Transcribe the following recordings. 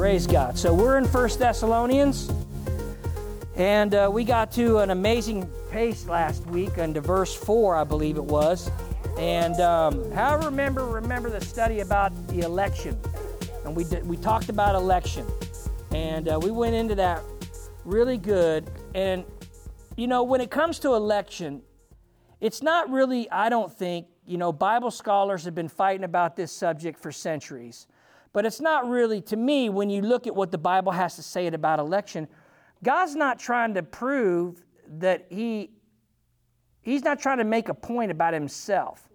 Praise God. So we're in First Thessalonians, and uh, we got to an amazing pace last week into verse four, I believe it was. And um, how I remember remember the study about the election, and we did, we talked about election, and uh, we went into that really good. And you know, when it comes to election, it's not really, I don't think, you know, Bible scholars have been fighting about this subject for centuries. But it's not really, to me, when you look at what the Bible has to say about election, God's not trying to prove that He, He's not trying to make a point about Himself.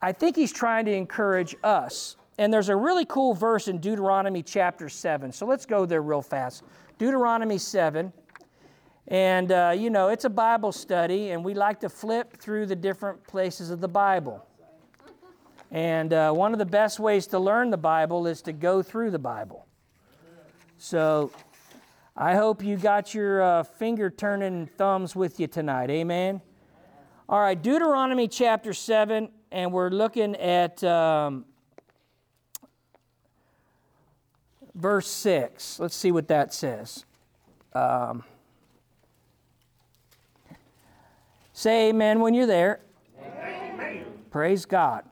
I think He's trying to encourage us. And there's a really cool verse in Deuteronomy chapter 7. So let's go there real fast. Deuteronomy 7. And, uh, you know, it's a Bible study, and we like to flip through the different places of the Bible. And uh, one of the best ways to learn the Bible is to go through the Bible. So I hope you got your uh, finger turning thumbs with you tonight. Amen. All right, Deuteronomy chapter 7, and we're looking at um, verse 6. Let's see what that says. Um, say amen when you're there. Amen. Praise God.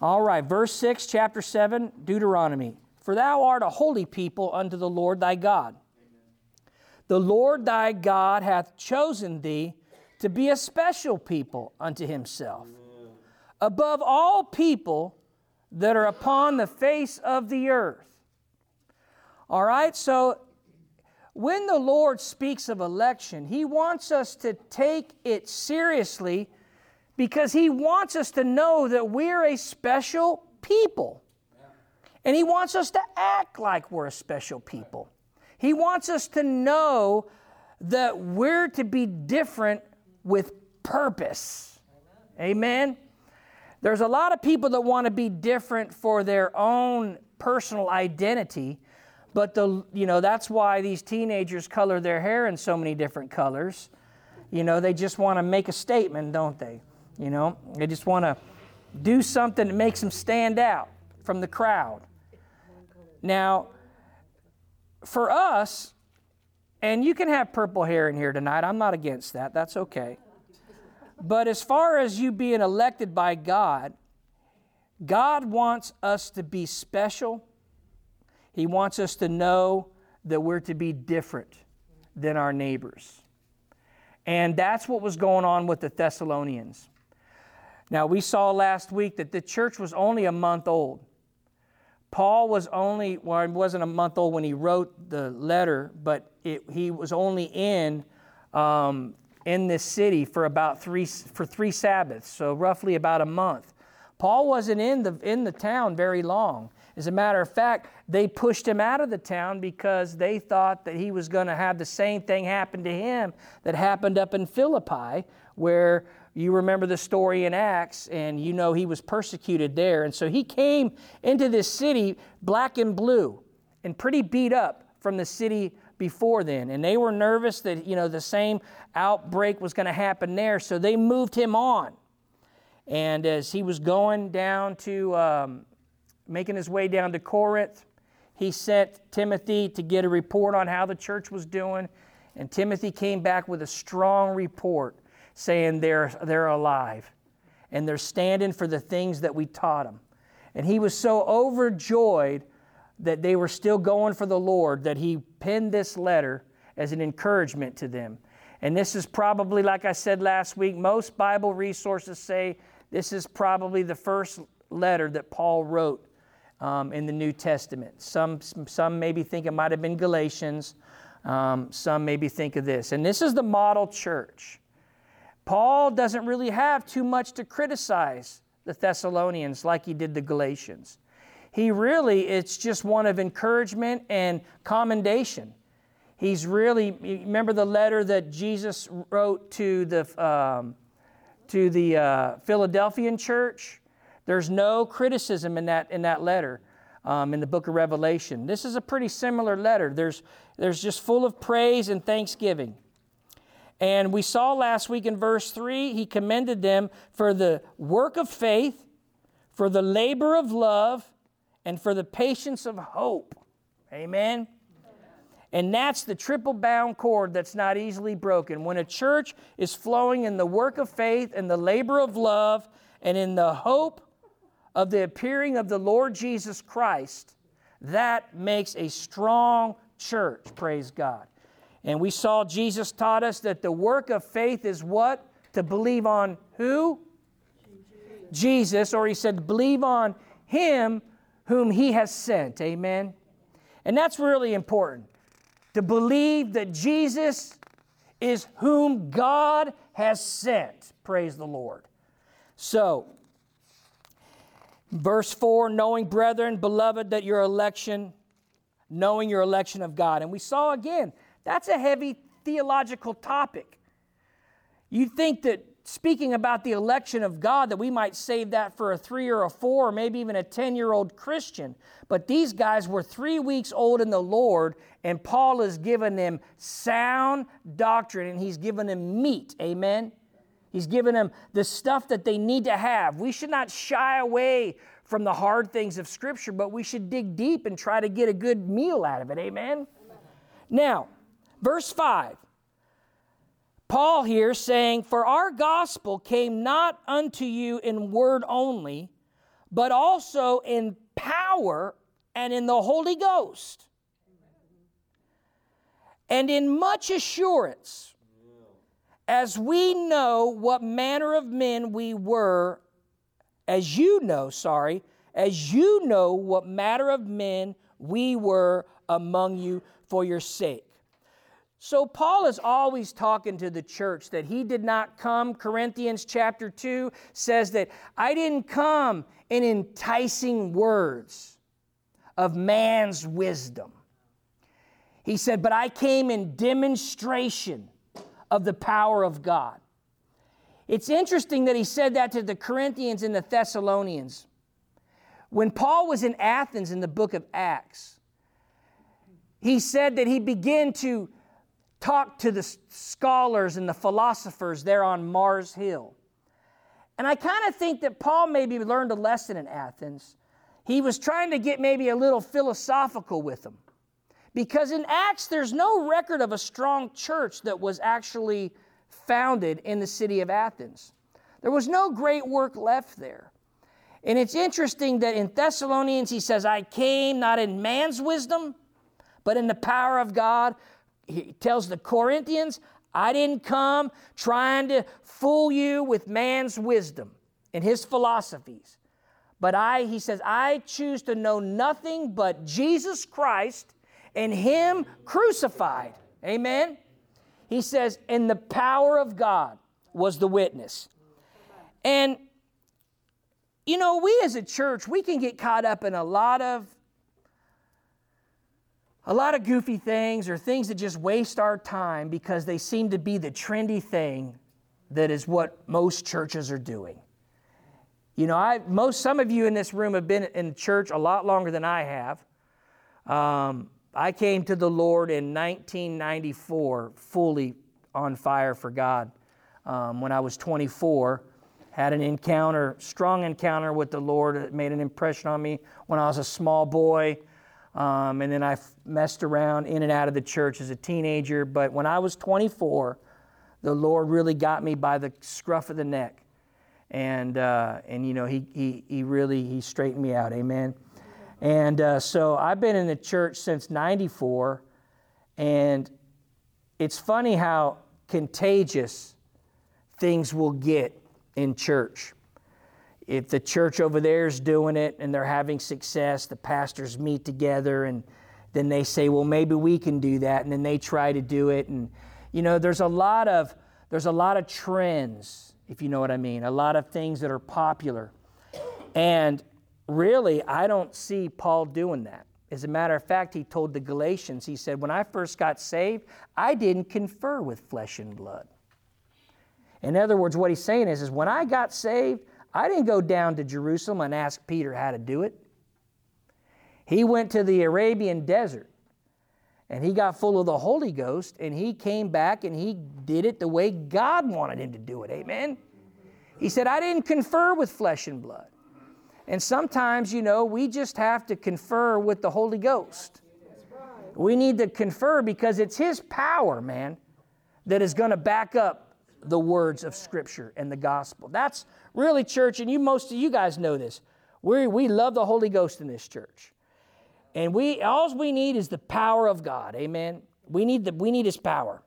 All right, verse 6, chapter 7, Deuteronomy. For thou art a holy people unto the Lord thy God. Amen. The Lord thy God hath chosen thee to be a special people unto himself, Amen. above all people that are upon the face of the earth. All right, so when the Lord speaks of election, he wants us to take it seriously because He wants us to know that we're a special people. And He wants us to act like we're a special people. He wants us to know that we're to be different with purpose. Amen. There's a lot of people that want to be different for their own personal identity, but the you know that's why these teenagers color their hair in so many different colors. You know, they just want to make a statement, don't they? You know, they just want to do something that makes them stand out from the crowd. Now, for us, and you can have purple hair in here tonight, I'm not against that, that's okay. But as far as you being elected by God, God wants us to be special. He wants us to know that we're to be different than our neighbors. And that's what was going on with the Thessalonians. Now, we saw last week that the church was only a month old. Paul was only, well, he wasn't a month old when he wrote the letter, but it, he was only in um, in this city for about three for three Sabbaths, so roughly about a month. Paul wasn't in the in the town very long. As a matter of fact, they pushed him out of the town because they thought that he was going to have the same thing happen to him that happened up in Philippi, where you remember the story in Acts, and you know he was persecuted there. And so he came into this city black and blue and pretty beat up from the city before then. And they were nervous that, you know, the same outbreak was going to happen there. So they moved him on. And as he was going down to, um, making his way down to Corinth, he sent Timothy to get a report on how the church was doing. And Timothy came back with a strong report saying they're, they're alive and they're standing for the things that we taught them. And he was so overjoyed that they were still going for the Lord that he penned this letter as an encouragement to them. And this is probably, like I said last week, most Bible resources say this is probably the first letter that Paul wrote um, in the New Testament. Some, some maybe think it might have been Galatians, um, some maybe think of this. And this is the model church. Paul doesn't really have too much to criticize the Thessalonians like he did the Galatians. He really, it's just one of encouragement and commendation. He's really, remember the letter that Jesus wrote to the, um, to the uh, Philadelphian church? There's no criticism in that, in that letter. Um, in the book of Revelation. This is a pretty similar letter. There's, there's just full of praise and thanksgiving. And we saw last week in verse 3, he commended them for the work of faith, for the labor of love, and for the patience of hope. Amen? And that's the triple bound cord that's not easily broken. When a church is flowing in the work of faith and the labor of love and in the hope of the appearing of the Lord Jesus Christ, that makes a strong church, praise God. And we saw Jesus taught us that the work of faith is what? To believe on who? Jesus, or he said, believe on him whom he has sent. Amen. And that's really important to believe that Jesus is whom God has sent. Praise the Lord. So, verse 4 knowing, brethren, beloved, that your election, knowing your election of God. And we saw again, that's a heavy theological topic. You'd think that speaking about the election of God, that we might save that for a three or a four or maybe even a 10 year old Christian. But these guys were three weeks old in the Lord, and Paul has given them sound doctrine and he's given them meat. Amen. He's given them the stuff that they need to have. We should not shy away from the hard things of Scripture, but we should dig deep and try to get a good meal out of it. Amen. Now, verse 5 Paul here saying, For our gospel came not unto you in word only, but also in power and in the Holy Ghost, and in much assurance, as we know what manner of men we were, as you know, sorry, as you know what manner of men we were among you for your sake. So Paul is always talking to the church that he did not come. Corinthians chapter 2 says that I didn't come in enticing words of man's wisdom. He said, but I came in demonstration of the power of God. It's interesting that he said that to the Corinthians and the Thessalonians. When Paul was in Athens in the book of Acts, he said that he began to talked to the scholars and the philosophers there on Mars Hill. And I kind of think that Paul maybe learned a lesson in Athens. He was trying to get maybe a little philosophical with them. Because in Acts, there's no record of a strong church that was actually founded in the city of Athens. There was no great work left there. And it's interesting that in Thessalonians, he says, I came not in man's wisdom, but in the power of God he tells the Corinthians, I didn't come trying to fool you with man's wisdom and his philosophies. But I, he says, I choose to know nothing but Jesus Christ and him crucified. Amen. He says, and the power of God was the witness. And, you know, we as a church, we can get caught up in a lot of a lot of goofy things or things that just waste our time because they seem to be the trendy thing that is what most churches are doing. You know, I most some of you in this room have been in church a lot longer than I have. Um, I came to the Lord in 1994, fully on fire for God. Um, when I was 24, had an encounter, strong encounter with the Lord. It made an impression on me when I was a small boy. Um, and then I messed around in and out of the church as a teenager. But when I was 24, the Lord really got me by the scruff of the neck. And, uh, and you know, he, he, he really, he straightened me out. Amen. And uh, so I've been in the church since 94. And it's funny how contagious things will get in church if the church over there is doing it and they're having success, the pastors meet together and then they say, well, maybe we can do that. And then they try to do it. And, you know, there's a lot of, there's a lot of trends, if you know what I mean, a lot of things that are popular. And really, I don't see Paul doing that. As a matter of fact, he told the Galatians, he said, When I first got saved, I didn't confer with flesh and blood. In other words, what he's saying is, is when I got saved, I didn't go down to Jerusalem and ask Peter how to do it. He went to the Arabian desert and he got full of the Holy Ghost and he came back and he did it the way God wanted him to do it. Amen. He said, I didn't confer with flesh and blood. And sometimes, you know, we just have to confer with the Holy Ghost. We need to confer because it's His power, man, that is going to back up the words of Scripture and the gospel. That's really church, and you most of you guys know this. We we love the Holy Ghost in this church, and we all we need is the power of God. Amen. We need the we need His power.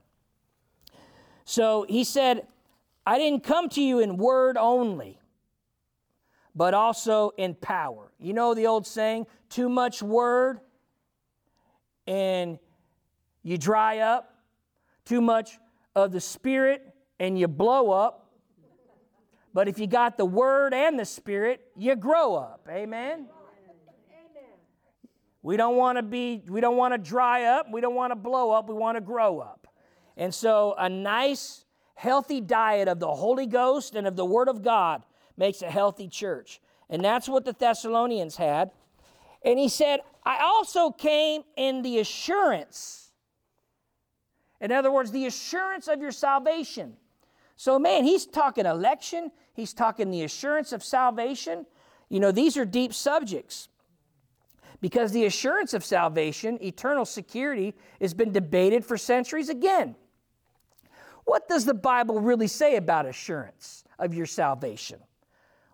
So He said, "I didn't come to you in word only." But also in power. You know the old saying, too much word and you dry up, too much of the Spirit and you blow up. But if you got the Word and the Spirit, you grow up. Amen. We don't want to be, we don't want to dry up, we don't want to blow up, we want to grow up. And so, a nice, healthy diet of the Holy Ghost and of the Word of God makes a healthy church. And that's what the Thessalonians had. And he said, I also came in the assurance. In other words, the assurance of your salvation. So, man, he's talking election, he's talking the assurance of salvation. You know, these are deep subjects because the assurance of salvation, eternal security, has been debated for centuries again. What does the Bible really say about assurance of your salvation?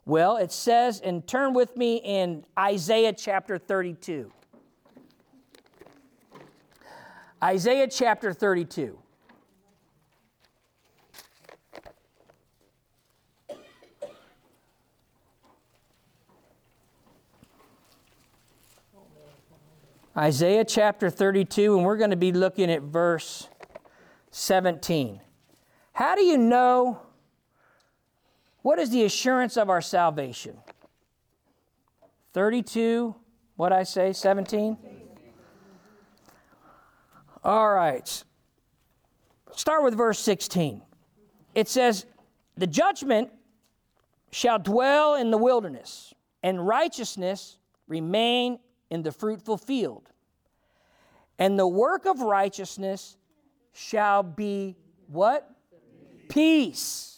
Well, it says, and turn with me in Isaiah chapter 32. Isaiah chapter 32. Isaiah chapter 32, and we're going to be looking at verse 17. How do you know what is the assurance of our salvation? 32, what I say, 17? All right. Start with verse 16. It says, The judgment shall dwell in the wilderness, and righteousness remain in the fruitful field. And the work of righteousness shall be what? Peace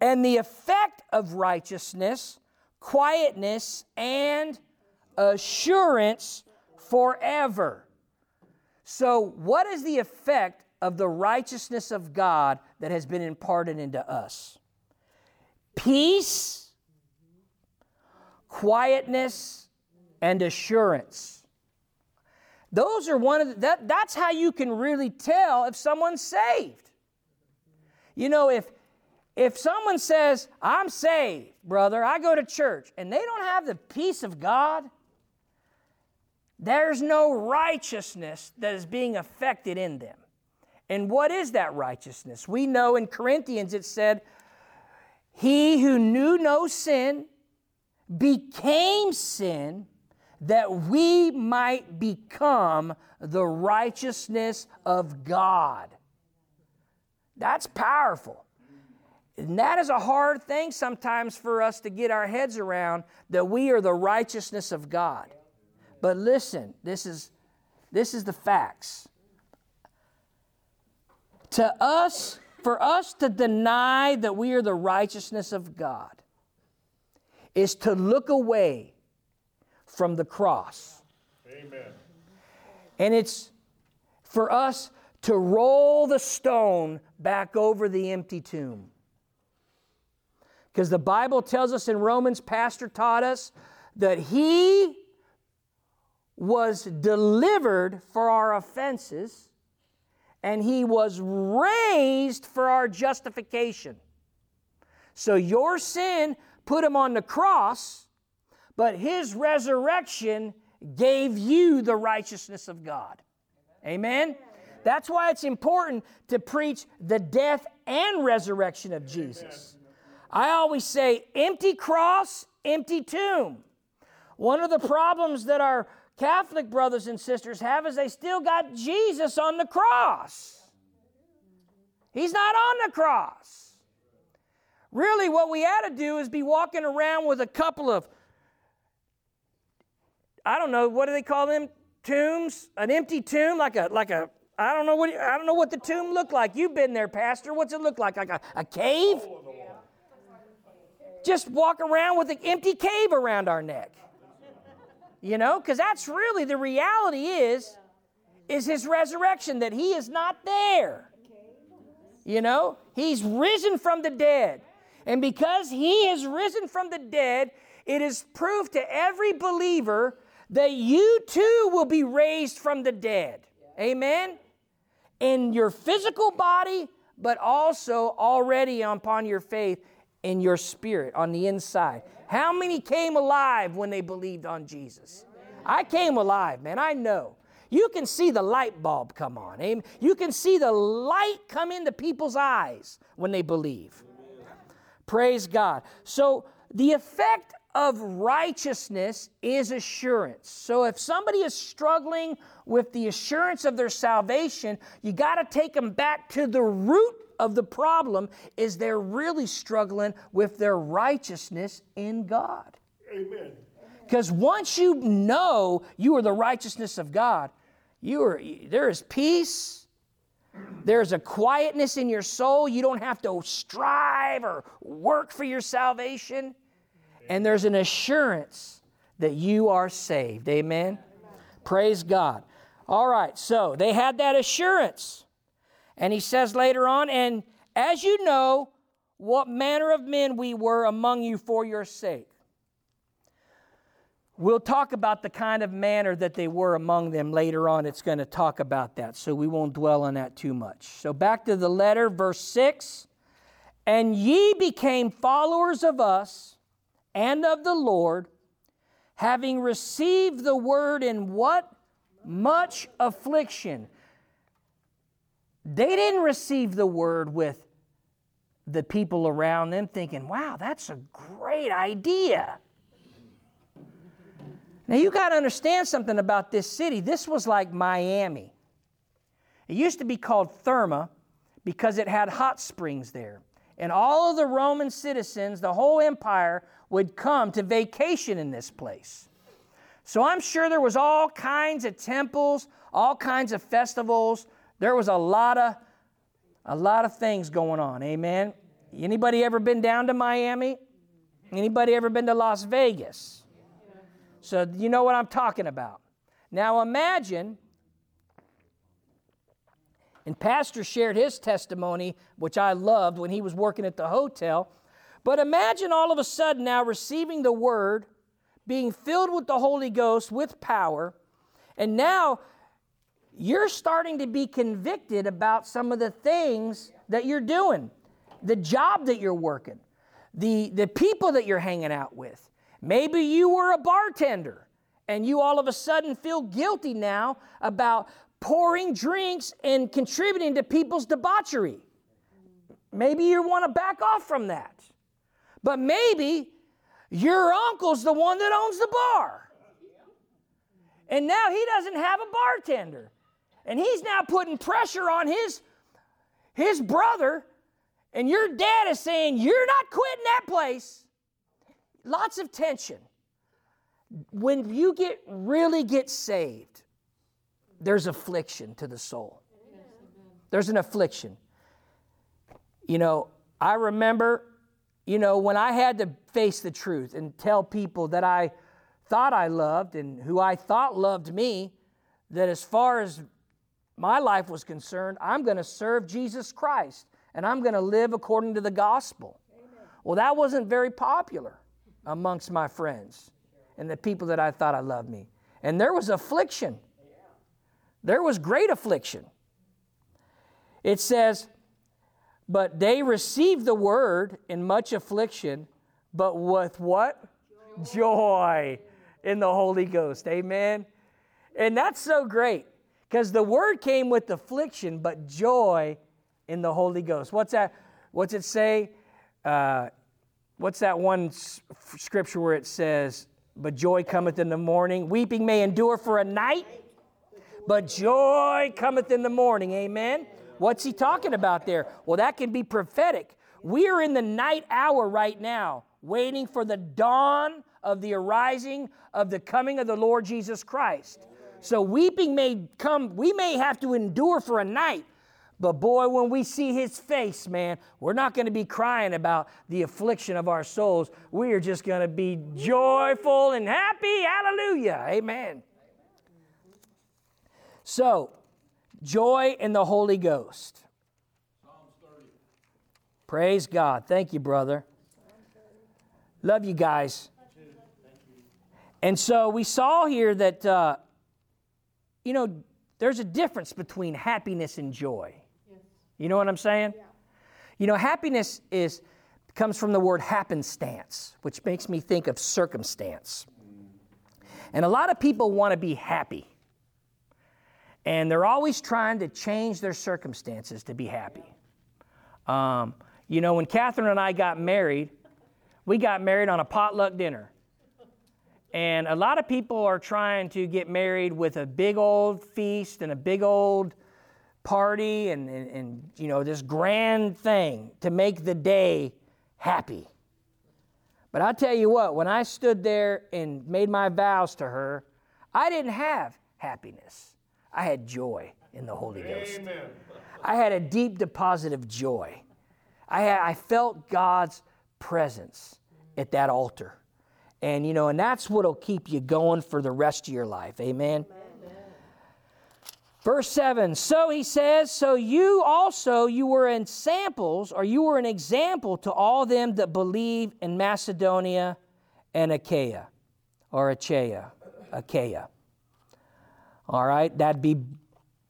and the effect of righteousness, quietness, and assurance forever. So, what is the effect of the righteousness of God that has been imparted into us? Peace, quietness, and assurance. Those are one of the, that, that's how you can really tell if someone's saved. You know, if if someone says, I'm saved, brother, I go to church, and they don't have the peace of God, there's no righteousness that is being affected in them. And what is that righteousness? We know in Corinthians it said, He who knew no sin became sin that we might become the righteousness of God. That's powerful. And that is a hard thing sometimes for us to get our heads around that we are the righteousness of God. But listen, this is this is the facts. To us, for us to deny that we are the righteousness of God is to look away from the cross. Amen. And it's for us to roll the stone back over the empty tomb. Because the Bible tells us in Romans, Pastor taught us that he was delivered for our offenses and he was raised for our justification. So your sin put him on the cross, but his resurrection gave you the righteousness of God. Amen? That's why it's important to preach the death and resurrection of Jesus. I always say empty cross, empty tomb. One of the problems that our Catholic brothers and sisters have is they still got Jesus on the cross. He's not on the cross. Really, what we ought to do is be walking around with a couple of, I don't know, what do they call them? Tombs? An empty tomb, like a, like a, I don't know what, I don't know what the tomb looked like. You've been there, Pastor. What's it look like? Like a, a cave? just walk around with an empty cave around our neck. You know, because that's really the reality is is his resurrection, that he is not there. You know, he's risen from the dead. And because he has risen from the dead, it is proof to every believer that you too will be raised from the dead. Amen? In your physical body, but also already upon your faith in your spirit on the inside. How many came alive when they believed on Jesus? I came alive, man. I know. You can see the light bulb come on. Amen. You can see the light come into people's eyes when they believe. Praise God. So the effect of righteousness is assurance. So if somebody is struggling with the assurance of their salvation, you got to take them back to the root of the problem is they're really struggling with their righteousness in God. Amen. Because once you know you are the righteousness of God, you are there is peace. There's a quietness in your soul. You don't have to strive or work for your salvation. And there's an assurance that you are saved. Amen. Praise God. All right, so they had that assurance. And he says later on, and as you know, what manner of men we were among you for your sake. We'll talk about the kind of manner that they were among them later on. It's going to talk about that, so we won't dwell on that too much. So back to the letter, verse 6 And ye became followers of us and of the Lord, having received the word in what? Much affliction. They didn't receive the word with the people around them thinking, wow, that's a great idea. Now, you got to understand something about this city. This was like Miami. It used to be called Therma because it had hot springs there. And all of the Roman citizens, the whole empire, would come to vacation in this place. So I'm sure there was all kinds of temples, all kinds of festivals. There was a lot of a lot of things going on. Amen. Anybody ever been down to Miami? Anybody ever been to Las Vegas? So you know what I'm talking about. Now imagine, and Pastor shared his testimony, which I loved when he was working at the hotel. But imagine all of a sudden now receiving the word, being filled with the Holy Ghost with power, and now you're starting to be convicted about some of the things that you're doing, the job that you're working, the, the people that you're hanging out with. Maybe you were a bartender and you all of a sudden feel guilty now about pouring drinks and contributing to people's debauchery. Maybe you want to back off from that. But maybe your uncle's the one that owns the bar. And now he doesn't have a bartender. And he's now putting pressure on his, his brother. And your dad is saying, You're not quitting that place lots of tension. When you get really get saved, there's affliction to the soul. There's an affliction. You know, I remember, you know, when I had to face the truth and tell people that I thought I loved and who I thought loved me, that as far as my life was concerned, I'm going to serve Jesus Christ and I'm going to live according to the gospel. Amen. Well, that wasn't very popular amongst my friends and the people that I thought I loved me. And there was affliction. There was great affliction. It says, but they received the word in much affliction, but with what? Joy, Joy in the Holy Ghost. Amen. And that's so great because the word came with affliction, but joy in the Holy Ghost. What's that? What's it say? Uh, what's that one scripture where it says, But joy cometh in the morning? Weeping may endure for a night, but joy cometh in the morning. Amen. What's he talking about there? Well, that can be prophetic. We are in the night hour right now, waiting for the dawn of the arising of the coming of the Lord Jesus Christ. So weeping may come, we may have to endure for a night, but boy, when we see his face, man, we're not going to be crying about the affliction of our souls. We are just going to be joyful and happy. Hallelujah. Amen. So, Joy in the Holy Ghost. Praise God. Thank you, brother. Love you guys. And so we saw here that, uh, you know, there's a difference between happiness and joy. You know what I'm saying? Yeah. You know, happiness is comes from the word happenstance, which makes me think of circumstance. And a lot of people want to be happy. And they're always trying to change their circumstances to be happy. Um, you know, when Catherine and I got married, we got married on a potluck dinner. And a lot of people are trying to get married with a big old feast and a big old party and, and, and, you know, this grand thing to make the day happy. But I tell you what, when I stood there and made my vows to her, I didn't have happiness. I had joy in the Holy Ghost. I had a deep deposit of joy. I, had, I felt God's presence at that altar. And, you know, and that's what'll keep you going for the rest of your life. Amen. Amen. Verse 7 So he says, So you also, you were in samples, or you were an example to all them that believe in Macedonia and Achaia, or Achaia, Achaia. All right, that'd be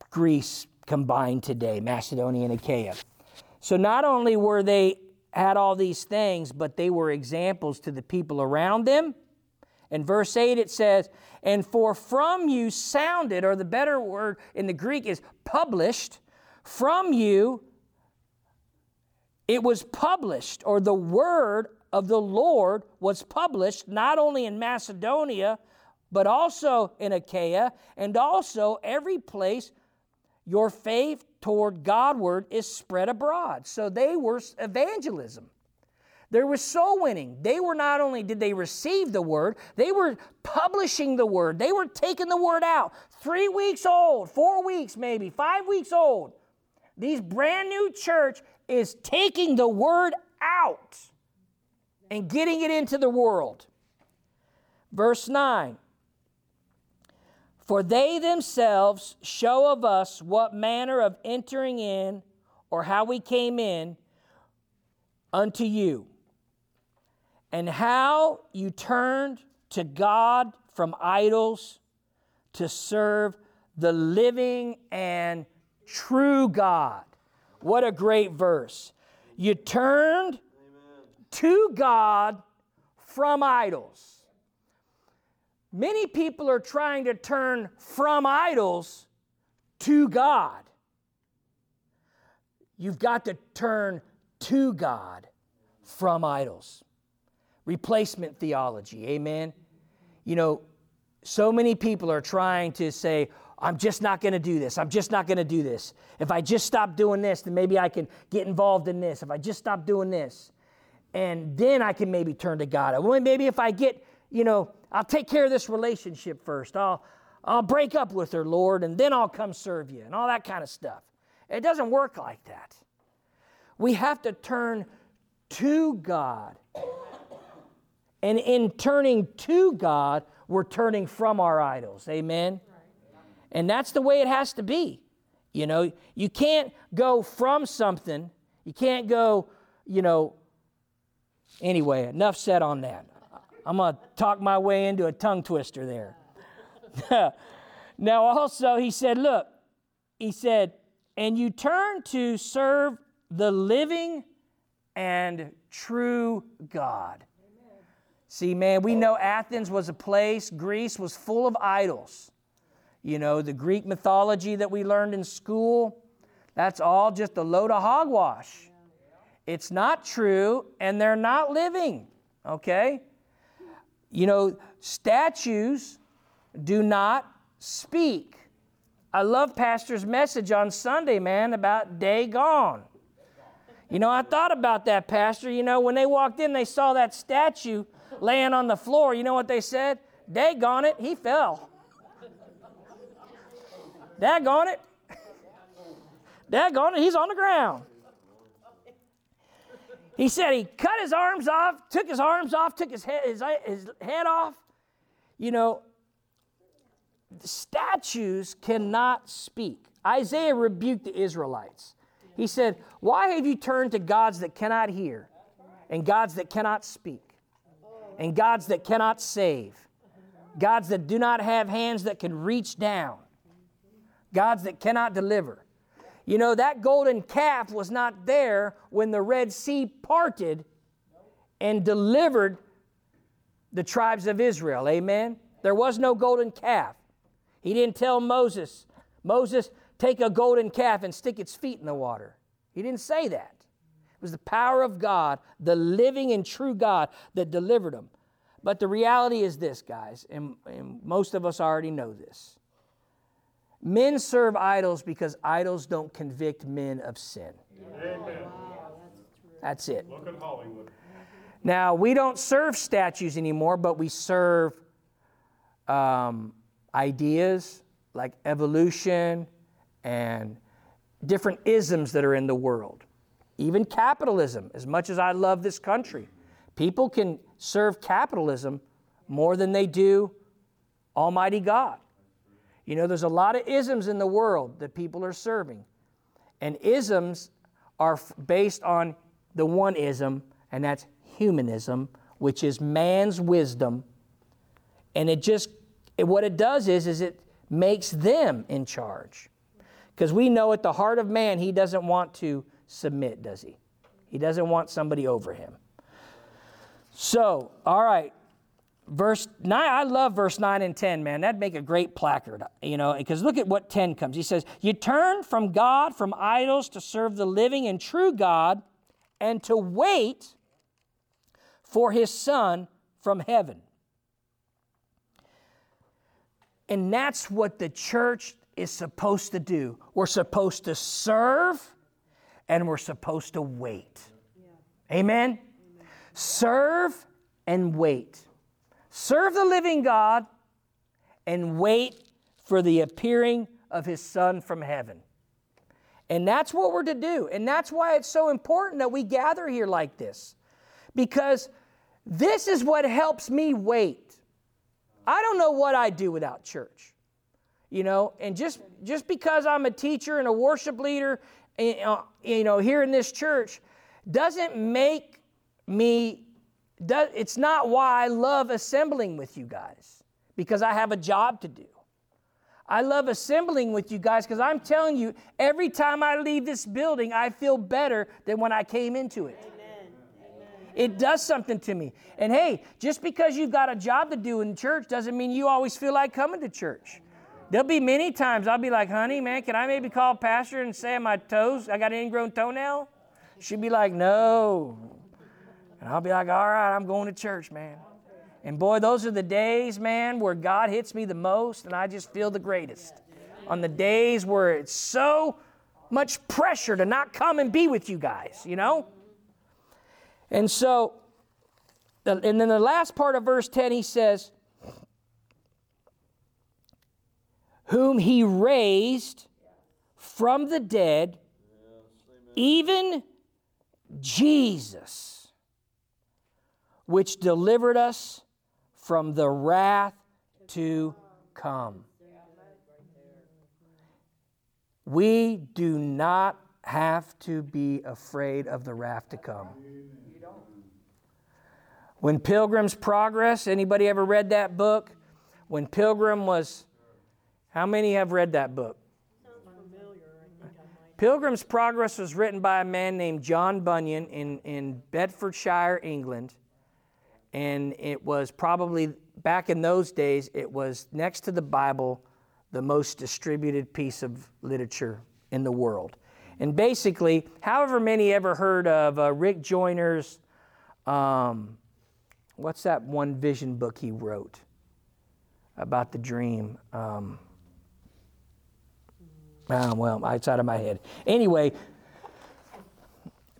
Greece combined today, Macedonia and Achaia. So not only were they had all these things, but they were examples to the people around them. In verse 8, it says, And for from you sounded, or the better word in the Greek is published, from you it was published, or the word of the Lord was published not only in Macedonia, but also in Achaia, and also every place your faith toward Godward is spread abroad. So they were evangelism. There was soul winning. They were not only did they receive the word, they were publishing the word. They were taking the word out. Three weeks old, four weeks maybe, five weeks old. These brand new church is taking the word out and getting it into the world. Verse 9 For they themselves show of us what manner of entering in or how we came in unto you and how you turned to God from idols to serve the living and true God. What a great verse. You turned Amen. to God from idols. Many people are trying to turn from idols to God. You've got to turn to God from idols replacement theology. Amen. You know, so many people are trying to say, I'm just not going to do this. I'm just not going to do this. If I just stop doing this, then maybe I can get involved in this. If I just stop doing this, and then I can maybe turn to God. Well, maybe if I get, you know, I'll take care of this relationship first. I'll, I'll break up with her, Lord, and then I'll come serve you, and all that kind of stuff. It doesn't work like that. We have to turn to God and in turning to God, we're turning from our idols. Amen? And that's the way it has to be. You know, you can't go from something, you can't go, you know. Anyway, enough said on that. I'm going to talk my way into a tongue twister there. now, also, he said, Look, he said, and you turn to serve the living and true God. See, man, we know Athens was a place, Greece was full of idols. You know, the Greek mythology that we learned in school, that's all just a load of hogwash. It's not true, and they're not living, okay? You know, statues do not speak. I love Pastor's message on Sunday, man, about Dagon. You know, I thought about that, Pastor. You know, when they walked in, they saw that statue laying on the floor, you know what they said? Daggone it, he fell. Daggone it. Daggone it, he's on the ground. He said he cut his arms off, took his arms off, took his head, his, his head off. You know, statues cannot speak. Isaiah rebuked the Israelites. He said, Why have you turned to gods that cannot hear, and gods that cannot speak, and gods that cannot save, gods that do not have hands that can reach down, gods that cannot deliver? You know, that golden calf was not there when the Red Sea parted and delivered the tribes of Israel. Amen? There was no golden calf. He didn't tell Moses, Moses, take a golden calf and stick its feet in the water. He didn't say that. It was the power of God, the living and true God, that delivered them. But the reality is this, guys, and, and most of us already know this. Men serve idols because idols don't convict men of sin. Amen. That's it. Look at Hollywood. Now, we don't serve statues anymore, but we serve um, ideas like evolution and different isms that are in the world. Even capitalism, as much as I love this country, people can serve capitalism more than they do Almighty God. You know, there's a lot of isms in the world that people are serving. And isms are based on the one ism, and that's humanism, which is man's wisdom. And it just, what it does is, is it makes them in charge. Because we know at the heart of man, he doesn't want to submit, does he? He doesn't want somebody over him. So, all right, verse 9 i love verse 9 and 10 man. That'd make a great placard you know because look at what 10 comes. He says you turn from god from idols to serve the living and true god and to wait for his son from heaven. And that's what the church is supposed to do. We're supposed to serve and we're supposed to wait. Yeah. amen? amen? Serve and wait serve the living God, and wait for the appearing of his Son from heaven. And that's what we're to do. And that's why it's so important that we gather here like this. Because this is what helps me wait. I don't know what I'd do without church. You know, and just just because I'm a teacher and a worship leader, eh, uh, you know, here in this church, doesn't make me it's not why I love assembling with you guys, because I have a job to do. I love assembling with you guys because I'm telling you, every time I leave this building, I feel better than when I came into it. Amen. It does something to me. And hey, just because you've got a job to do in church doesn't mean you always feel like coming to church. There'll be many times I'll be like, honey, man, can I maybe call pastor and say my toes, I got an ingrown toenail? She'd be like, no, and I'll be like, all right, I'm going to church, man. And boy, those are the days, man, where God hits me the most and I just feel the greatest. On the days where it's so much pressure to not come and be with you guys, you know? And so, and then the last part of verse 10, he says, Whom he raised from the dead, even Jesus which delivered us from the wrath to come. We do not have to be afraid of the wrath to come. When Pilgrim's Progress, anybody ever read that book? When Pilgrim was, how many have read that book? Pilgrim's Progress was written by a man named John Bunyan in, in Bedfordshire, England and it was probably back in those days it was next to the bible the most distributed piece of literature in the world. And basically however many ever heard of uh, rick joyner's um, what's that one vision book he wrote about the dream? Um, oh, well it's out of my head. Anyway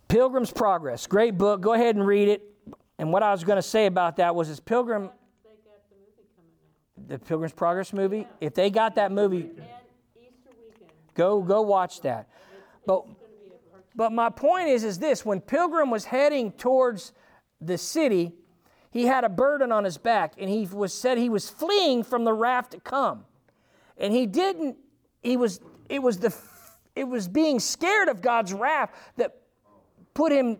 pilgrim's progress great book. Go ahead and read it and what I was going to say about that was, is Pilgrim, the Pilgrim's Progress movie. If they got that movie, go go watch that. But but my point is, is this: when Pilgrim was heading towards the city, he had a burden on his back, and he was said he was fleeing from the wrath to come, and he didn't. He was it was the it was being scared of God's wrath that put him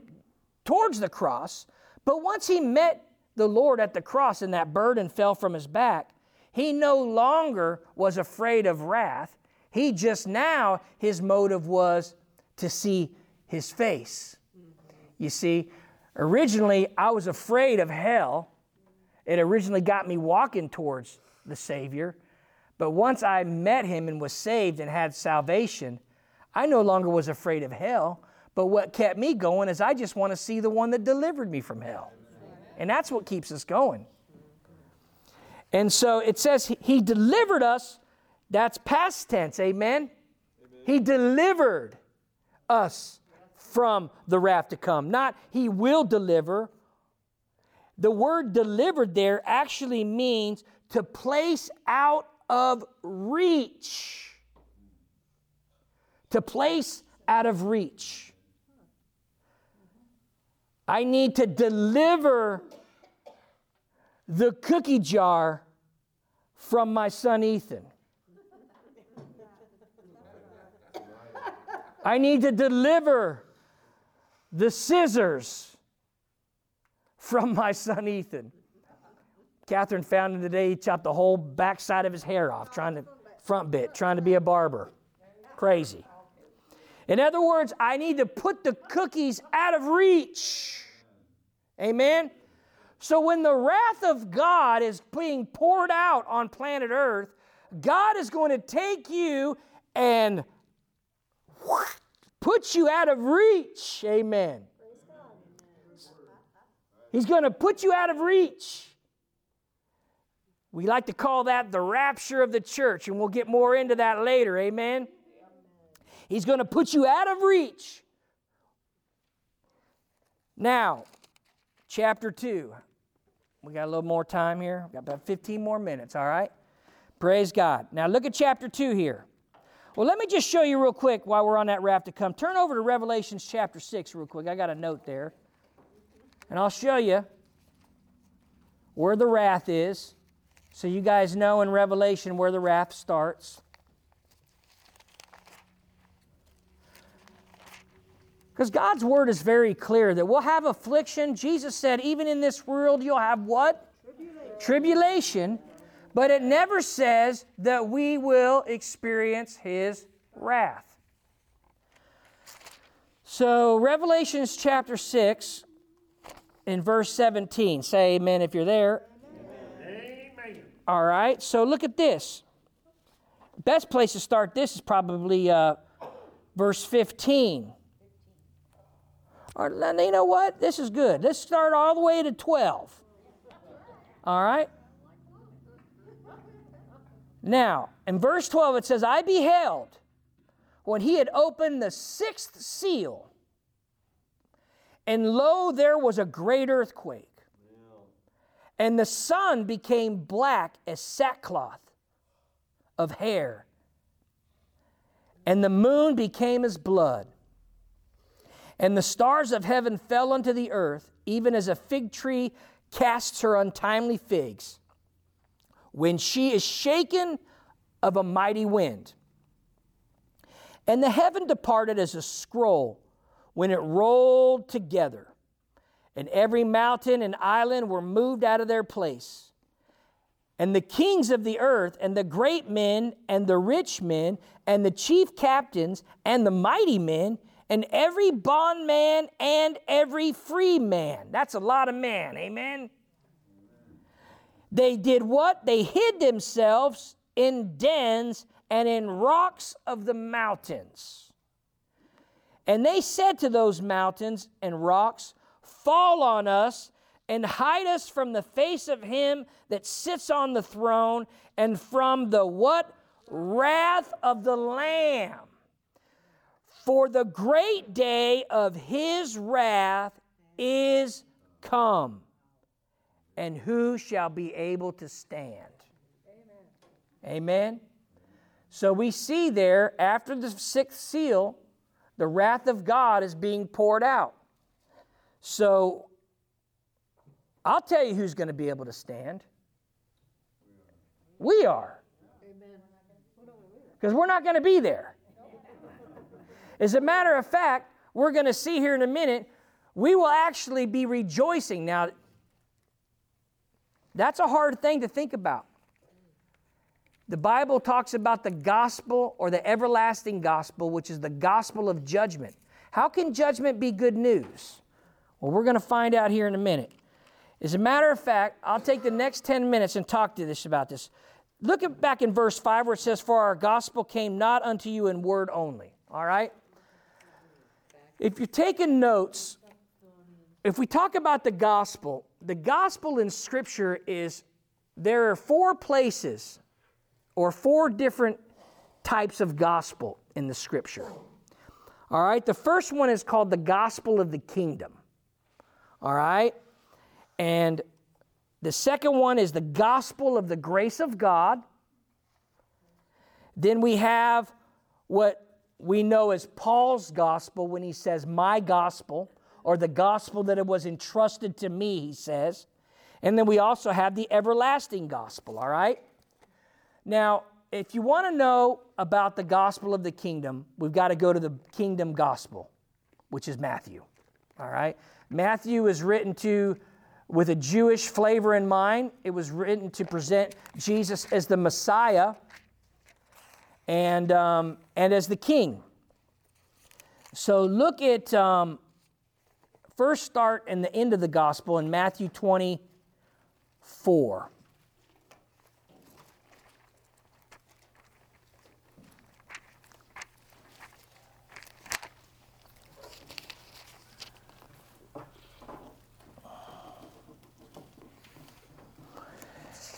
towards the cross. But once he met the Lord at the cross and that burden fell from his back, he no longer was afraid of wrath. He just now, his motive was to see his face. You see, originally I was afraid of hell. It originally got me walking towards the Savior. But once I met him and was saved and had salvation, I no longer was afraid of hell. But what kept me going is I just want to see the one that delivered me from hell. And that's what keeps us going. And so it says he delivered us. That's past tense. Amen. Amen. He delivered us from the wrath to come. Not he will deliver. The word delivered there actually means to place out of reach. To place out of reach. I need to deliver the cookie jar from my son Ethan. I need to deliver the scissors from my son Ethan. Catherine found him today. He chopped the whole backside of his hair off, trying to, front bit, trying to be a barber. Crazy. In other words, I need to put the cookies out of reach. Amen? So when the wrath of God is being poured out on planet Earth, God is going to take you and put you out of reach. Amen. He's going to put you out of reach. We like to call that the rapture of the church, and we'll get more into that later. Amen. He's going to put you out of reach. Now, chapter 2. We got a little more time here. We got about 15 more minutes, all right? Praise God. Now, look at chapter 2 here. Well, let me just show you real quick while we're on that wrath to come. Turn over to Revelations chapter 6 real quick. I got a note there. And I'll show you where the wrath is. So you guys know in Revelation where the wrath starts. Because God's word is very clear that we'll have affliction. Jesus said, even in this world, you'll have what? Tribulation. Tribulation. But it never says that we will experience his wrath. So, Revelations chapter 6, in verse 17. Say amen if you're there. Amen. All right, so look at this. Best place to start this is probably uh, verse 15. Or, you know what? This is good. Let's start all the way to 12. All right? Now, in verse 12, it says, I beheld when he had opened the sixth seal, and lo, there was a great earthquake. And the sun became black as sackcloth of hair, and the moon became as blood. And the stars of heaven fell unto the earth, even as a fig tree casts her untimely figs when she is shaken of a mighty wind. And the heaven departed as a scroll when it rolled together, and every mountain and island were moved out of their place. And the kings of the earth, and the great men, and the rich men, and the chief captains, and the mighty men, and every bondman and every free man. That's a lot of man, amen? They did what? They hid themselves in dens and in rocks of the mountains. And they said to those mountains and rocks, Fall on us and hide us from the face of him that sits on the throne and from the what? Wrath of the Lamb. For the great day of his wrath is come and who shall be able to stand? Amen. Amen. So we see there, after the sixth seal, the wrath of God is being poured out. So I'll tell you who's going to be able to stand. We are. Because we're not going to be there. As a matter of fact, we're going to see here in a minute, we will actually be rejoicing. Now, that's a hard thing to think about. The Bible talks about the gospel or the everlasting gospel, which is the gospel of judgment. How can judgment be good news? Well, we're going to find out here in a minute. As a matter of fact, I'll take the next 10 minutes and talk to this about this. Look at back in verse 5 where it says, For our gospel came not unto you in word only. All right? If you're taking notes, if we talk about the gospel, the gospel in Scripture is there are four places or four different types of gospel in the Scripture. All right, the first one is called the gospel of the kingdom. All right, and the second one is the gospel of the grace of God. Then we have what we know as Paul's gospel when he says, My gospel, or the gospel that it was entrusted to me, he says. And then we also have the everlasting gospel, all right? Now, if you want to know about the gospel of the kingdom, we've got to go to the kingdom gospel, which is Matthew, all right? Matthew is written to with a Jewish flavor in mind. It was written to present Jesus as the Messiah and, um, and as the king. So look at, um, first start and the end of the gospel in Matthew 24.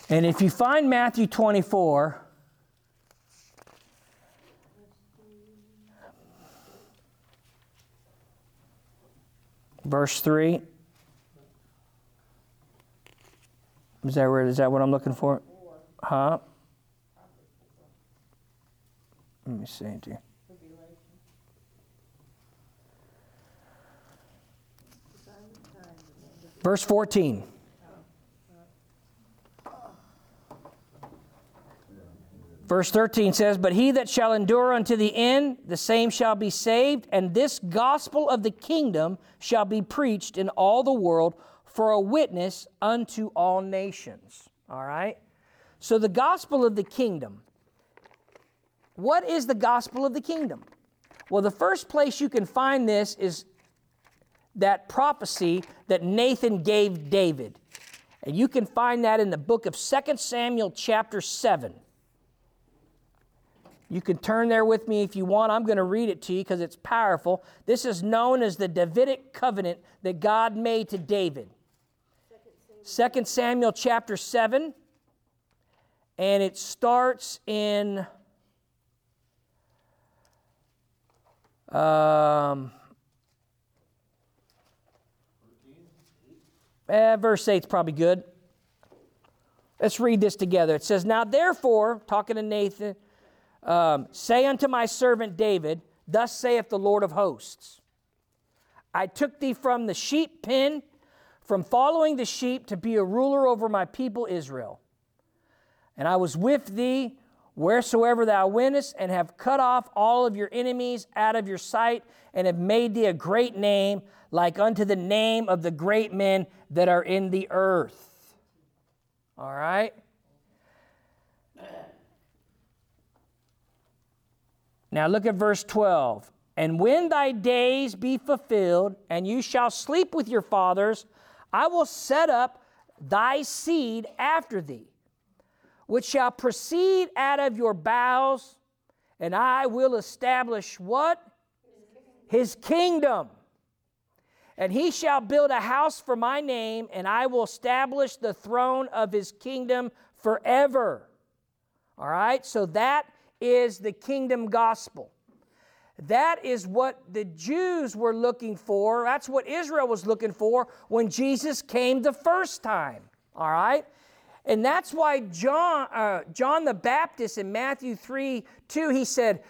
And if you find Matthew 24, verse 3. Is that where is that what I'm looking for? Huh? Let me see it Verse 14. Verse 13 says, But he that shall endure unto the end, the same shall be saved, and this gospel of the kingdom shall be preached in all the world for a witness unto all nations. All right? So, the gospel of the kingdom. What is the gospel of the kingdom? Well, the first place you can find this is that prophecy that Nathan gave David. And you can find that in the book of 2 Samuel, chapter 7. You can turn there with me if you want. I'm going to read it to you because it's powerful. This is known as the Davidic covenant that God made to David. 2 Samuel chapter 7, and it starts in um, eh, verse 8 is probably good. Let's read this together. It says, Now therefore, talking to Nathan, um, Say unto my servant David, Thus saith the Lord of hosts I took thee from the sheep pen, from following the sheep, to be a ruler over my people Israel. And I was with thee wheresoever thou wentest, and have cut off all of your enemies out of your sight, and have made thee a great name, like unto the name of the great men that are in the earth. All right? Now look at verse 12. And when thy days be fulfilled, and you shall sleep with your fathers, I will set up thy seed after thee, which shall proceed out of your bowels, and I will establish what? His kingdom. And he shall build a house for my name, and I will establish the throne of his kingdom forever. All right, so that is the kingdom gospel. That is what the Jews were looking for. That's what Israel was looking for when Jesus came the first time. All right? And that's why John, uh, John the Baptist in Matthew 3 2, he said,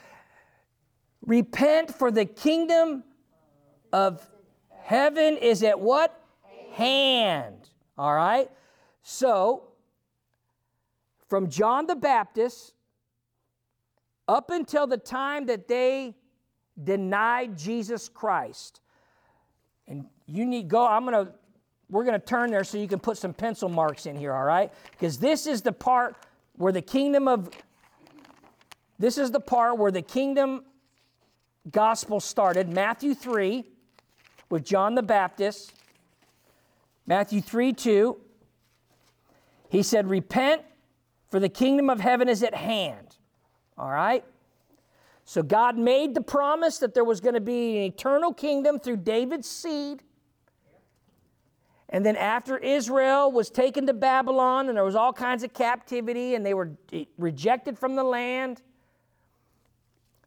Repent, for the kingdom of heaven is at what? Hand. All right? So, from John the Baptist up until the time that they denied Jesus Christ. And you need go, I'm going to we're going to turn there so you can put some pencil marks in here, all right? Because this is the part where the kingdom of this is the part where the kingdom gospel started. Matthew 3 with John the Baptist. Matthew 3 2. He said, Repent, for the kingdom of heaven is at hand. All right? So God made the promise that there was going to be an eternal kingdom through David's seed. And then after Israel was taken to Babylon and there was all kinds of captivity and they were rejected from the land,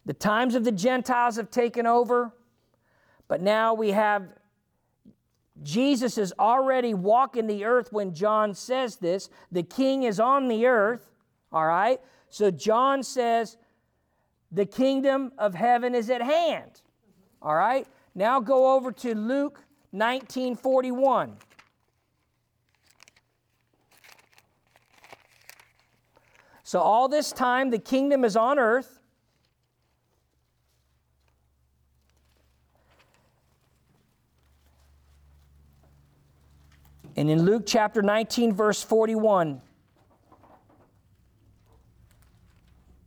the times of the Gentiles have taken over. But now we have Jesus is already walking the earth when John says this. The king is on the earth, all right? So John says, the kingdom of heaven is at hand. All right? Now go over to Luke 1941. So all this time the kingdom is on earth. And in Luke chapter 19, verse 41,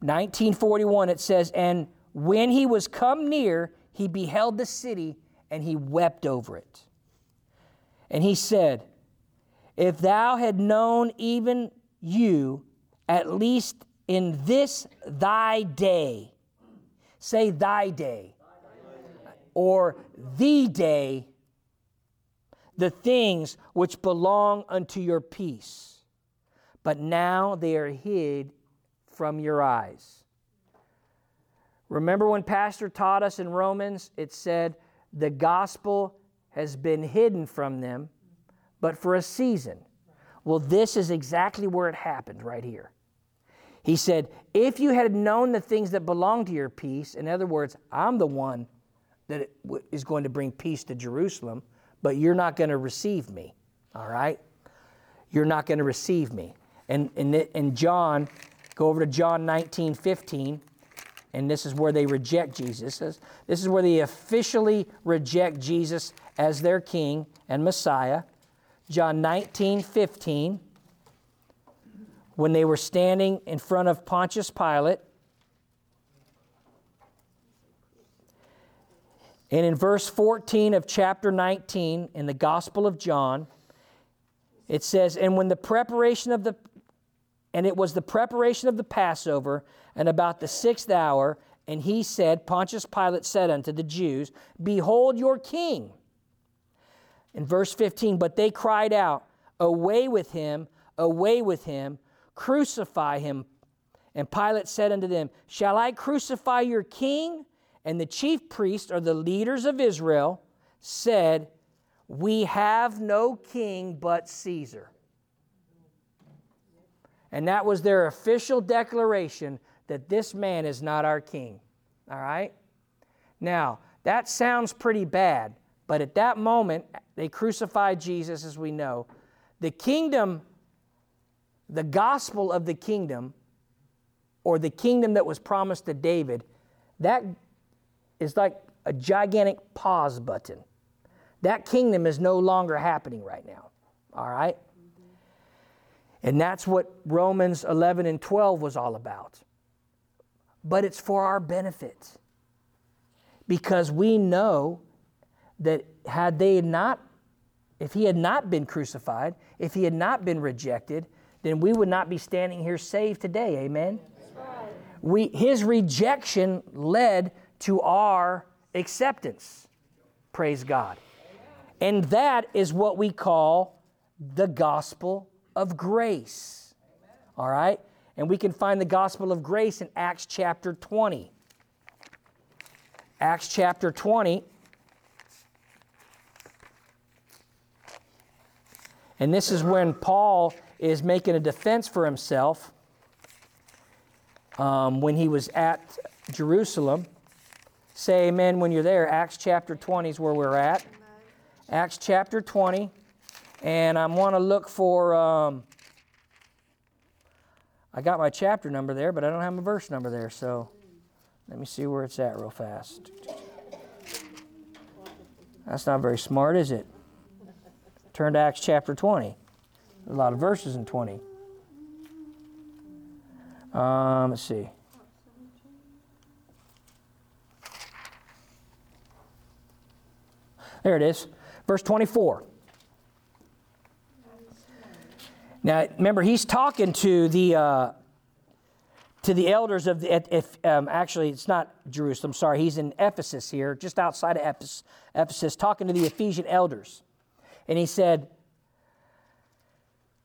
1941, it says, And when he was come near, he beheld the city and he wept over it. And he said, If thou had known even you, at least in this thy day, say thy day, or the day, the things which belong unto your peace. But now they are hid from your eyes. Remember when Pastor taught us in Romans, it said, the gospel has been hidden from them, but for a season. Well, this is exactly where it happened right here. He said, If you had known the things that belong to your peace, in other words, I'm the one that is going to bring peace to Jerusalem, but you're not going to receive me. All right? You're not going to receive me. And, and, and John Go over to John 19, 15, and this is where they reject Jesus. This is where they officially reject Jesus as their king and Messiah. John 19, 15, when they were standing in front of Pontius Pilate. And in verse 14 of chapter 19 in the Gospel of John, it says, And when the preparation of the and it was the preparation of the Passover, and about the sixth hour. And he said, Pontius Pilate said unto the Jews, Behold your king. In verse 15, but they cried out, Away with him, away with him, crucify him. And Pilate said unto them, Shall I crucify your king? And the chief priests, or the leaders of Israel, said, We have no king but Caesar. And that was their official declaration that this man is not our king. All right? Now, that sounds pretty bad, but at that moment, they crucified Jesus, as we know. The kingdom, the gospel of the kingdom, or the kingdom that was promised to David, that is like a gigantic pause button. That kingdom is no longer happening right now. All right? And that's what Romans 11 and 12 was all about. But it's for our benefit. Because we know that had they not, if he had not been crucified, if he had not been rejected, then we would not be standing here saved today. Amen? We, his rejection led to our acceptance. Praise God. And that is what we call the gospel of grace. All right? And we can find the gospel of grace in Acts chapter 20. Acts chapter 20. And this is when Paul is making a defense for himself um, when he was at Jerusalem. Say amen when you're there. Acts chapter 20 is where we're at. Acts chapter 20. And I want to look for, um, I got my chapter number there, but I don't have my verse number there. So Let me see where it's at real fast. That's not very smart, is it? Turn to Acts chapter 20. A lot of verses in 20. Um, let's see. There it is. Verse 24. Now, remember, he's talking to the uh, to the elders of the. If, um, actually, it's not Jerusalem. Sorry, he's in Ephesus here, just outside of Ephesus, Ephesus, talking to the Ephesian elders, and he said,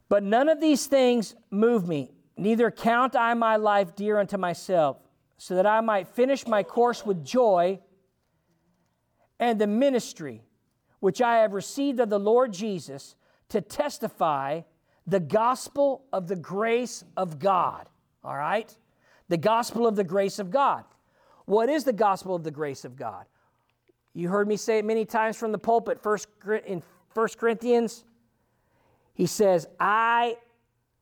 "But none of these things move me. Neither count I my life dear unto myself, so that I might finish my course with joy, and the ministry which I have received of the Lord Jesus to testify." The gospel of the grace of God. All right? The gospel of the grace of God. What is the gospel of the grace of God? You heard me say it many times from the pulpit first, in 1 Corinthians. He says, I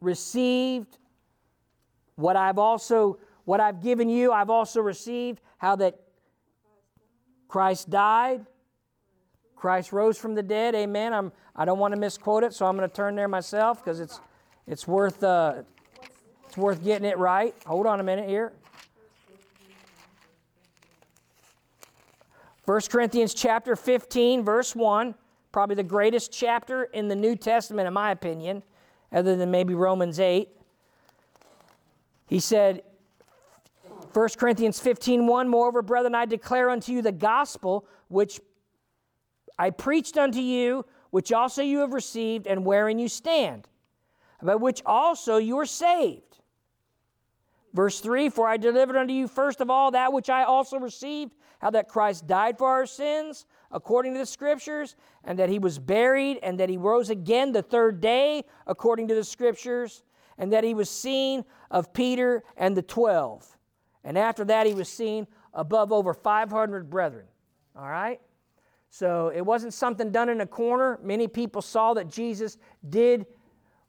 received what I've also what I've given you, I've also received how that Christ died, Christ rose from the dead. Amen. I'm, I don't want to misquote it, so I'm going to turn there myself because it's, it's, worth, uh, it's worth getting it right. Hold on a minute here. 1 Corinthians chapter 15, verse 1, probably the greatest chapter in the New Testament, in my opinion, other than maybe Romans 8. He said, 1 Corinthians 15, 1, Moreover, brethren, I declare unto you the gospel which I preached unto you, which also you have received, and wherein you stand, by which also you are saved. Verse 3 For I delivered unto you first of all that which I also received, how that Christ died for our sins, according to the Scriptures, and that he was buried, and that he rose again the third day, according to the Scriptures, and that he was seen of Peter and the twelve. And after that, he was seen above over 500 brethren. All right? So it wasn't something done in a corner. Many people saw that Jesus did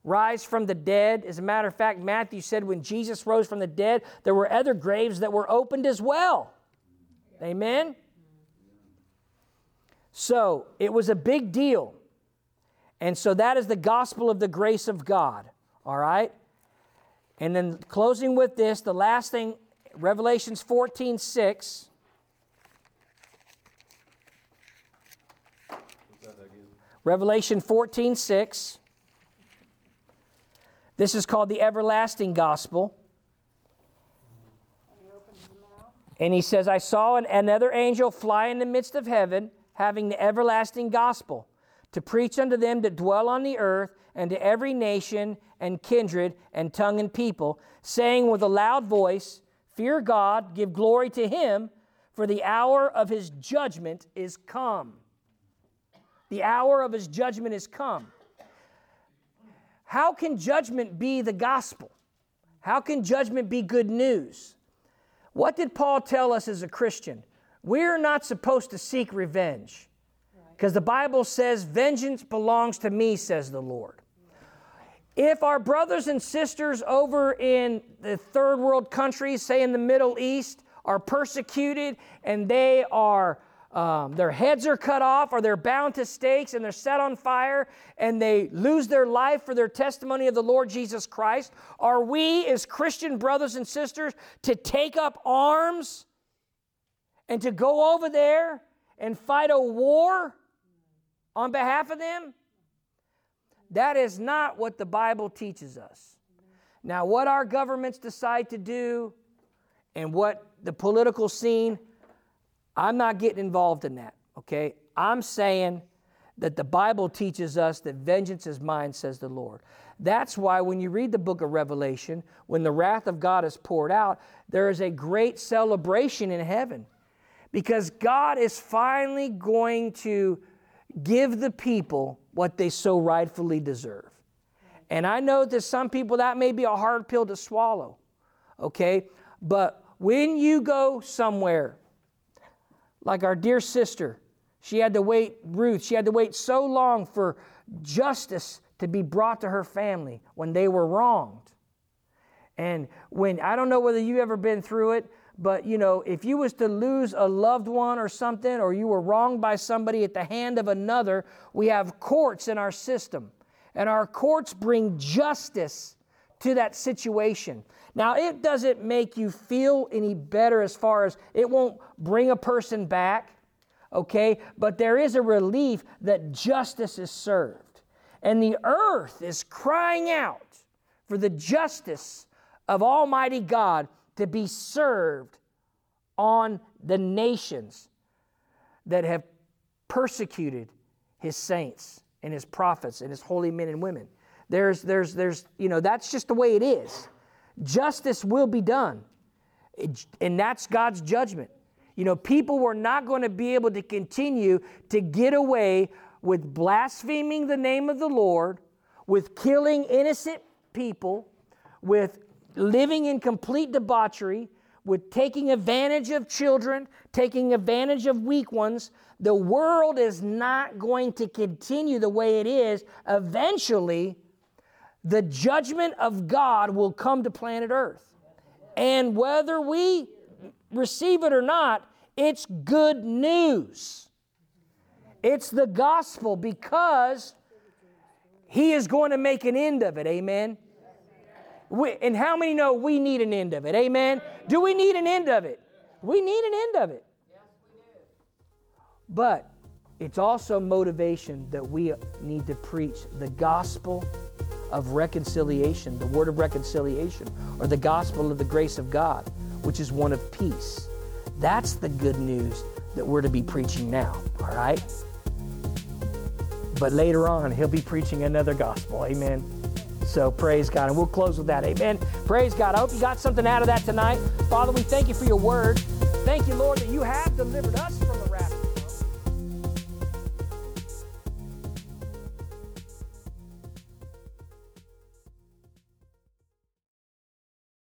rise from the dead. As a matter of fact, Matthew said when Jesus rose from the dead, there were other graves that were opened as well. Amen? So it was a big deal. And so that is the gospel of the grace of God. All right? And then closing with this, the last thing, Revelations 14 6. Revelation 14 6. This is called the everlasting gospel. And he says, I saw an, another angel fly in the midst of heaven, having the everlasting gospel, to preach unto them that dwell on the earth, and to every nation and kindred and tongue and people, saying with a loud voice, Fear God, give glory to him, for the hour of his judgment is come. The hour of his judgment is come. How can judgment be the gospel? How can judgment be good news? What did Paul tell us as a Christian? We're not supposed to seek revenge because the Bible says, Vengeance belongs to me, says the Lord. If our brothers and sisters over in the third world countries, say in the Middle East, are persecuted and they are um, their heads are cut off or they're bound to stakes and they're set on fire and they lose their life for their testimony of the Lord Jesus Christ, are we as Christian brothers and sisters to take up arms and to go over there and fight a war on behalf of them? That is not what the Bible teaches us. Now, what our governments decide to do and what the political scene I'm not getting involved in that, okay? I'm saying that the Bible teaches us that vengeance is mine, says the Lord. That's why when you read the book of Revelation, when the wrath of God is poured out, there is a great celebration in heaven because God is finally going to give the people what they so rightfully deserve. And I know that some people that may be a hard pill to swallow, okay? But when you go somewhere like our dear sister, she had to wait, Ruth, she had to wait so long for justice to be brought to her family when they were wronged. And when, I don't know whether you've ever been through it, but you know, if you was to lose a loved one or something, or you were wronged by somebody at the hand of another, we have courts in our system. And our courts bring justice to that situation. Now, it doesn't make you feel any better as far as it won't bring a person back, okay? But there is a relief that justice is served. And the earth is crying out for the justice of Almighty God to be served on the nations that have persecuted his saints and his prophets and his holy men and women. There's, there's, there's, you know, that's just the way it is. Justice will be done. And that's God's judgment. You know, people were not going to be able to continue to get away with blaspheming the name of the Lord, with killing innocent people, with living in complete debauchery, with taking advantage of children, taking advantage of weak ones. The world is not going to continue the way it is. Eventually, the judgment of God will come to planet Earth. And whether we receive it or not, it's good news. It's the gospel because He is going to make an end of it. Amen. We, and how many know we need an end of it? Amen. Do we need an end of it? We need an end of it. But it's also motivation that we need to preach the gospel of reconciliation, the word of reconciliation, or the gospel of the grace of God, which is one of peace. That's the good news that we're to be preaching now, all right? But later on, he'll be preaching another gospel. Amen. So praise God. And we'll close with that. Amen. Praise God. I hope you got something out of that tonight. Father, we thank you for your word. Thank you, Lord, that you have delivered us from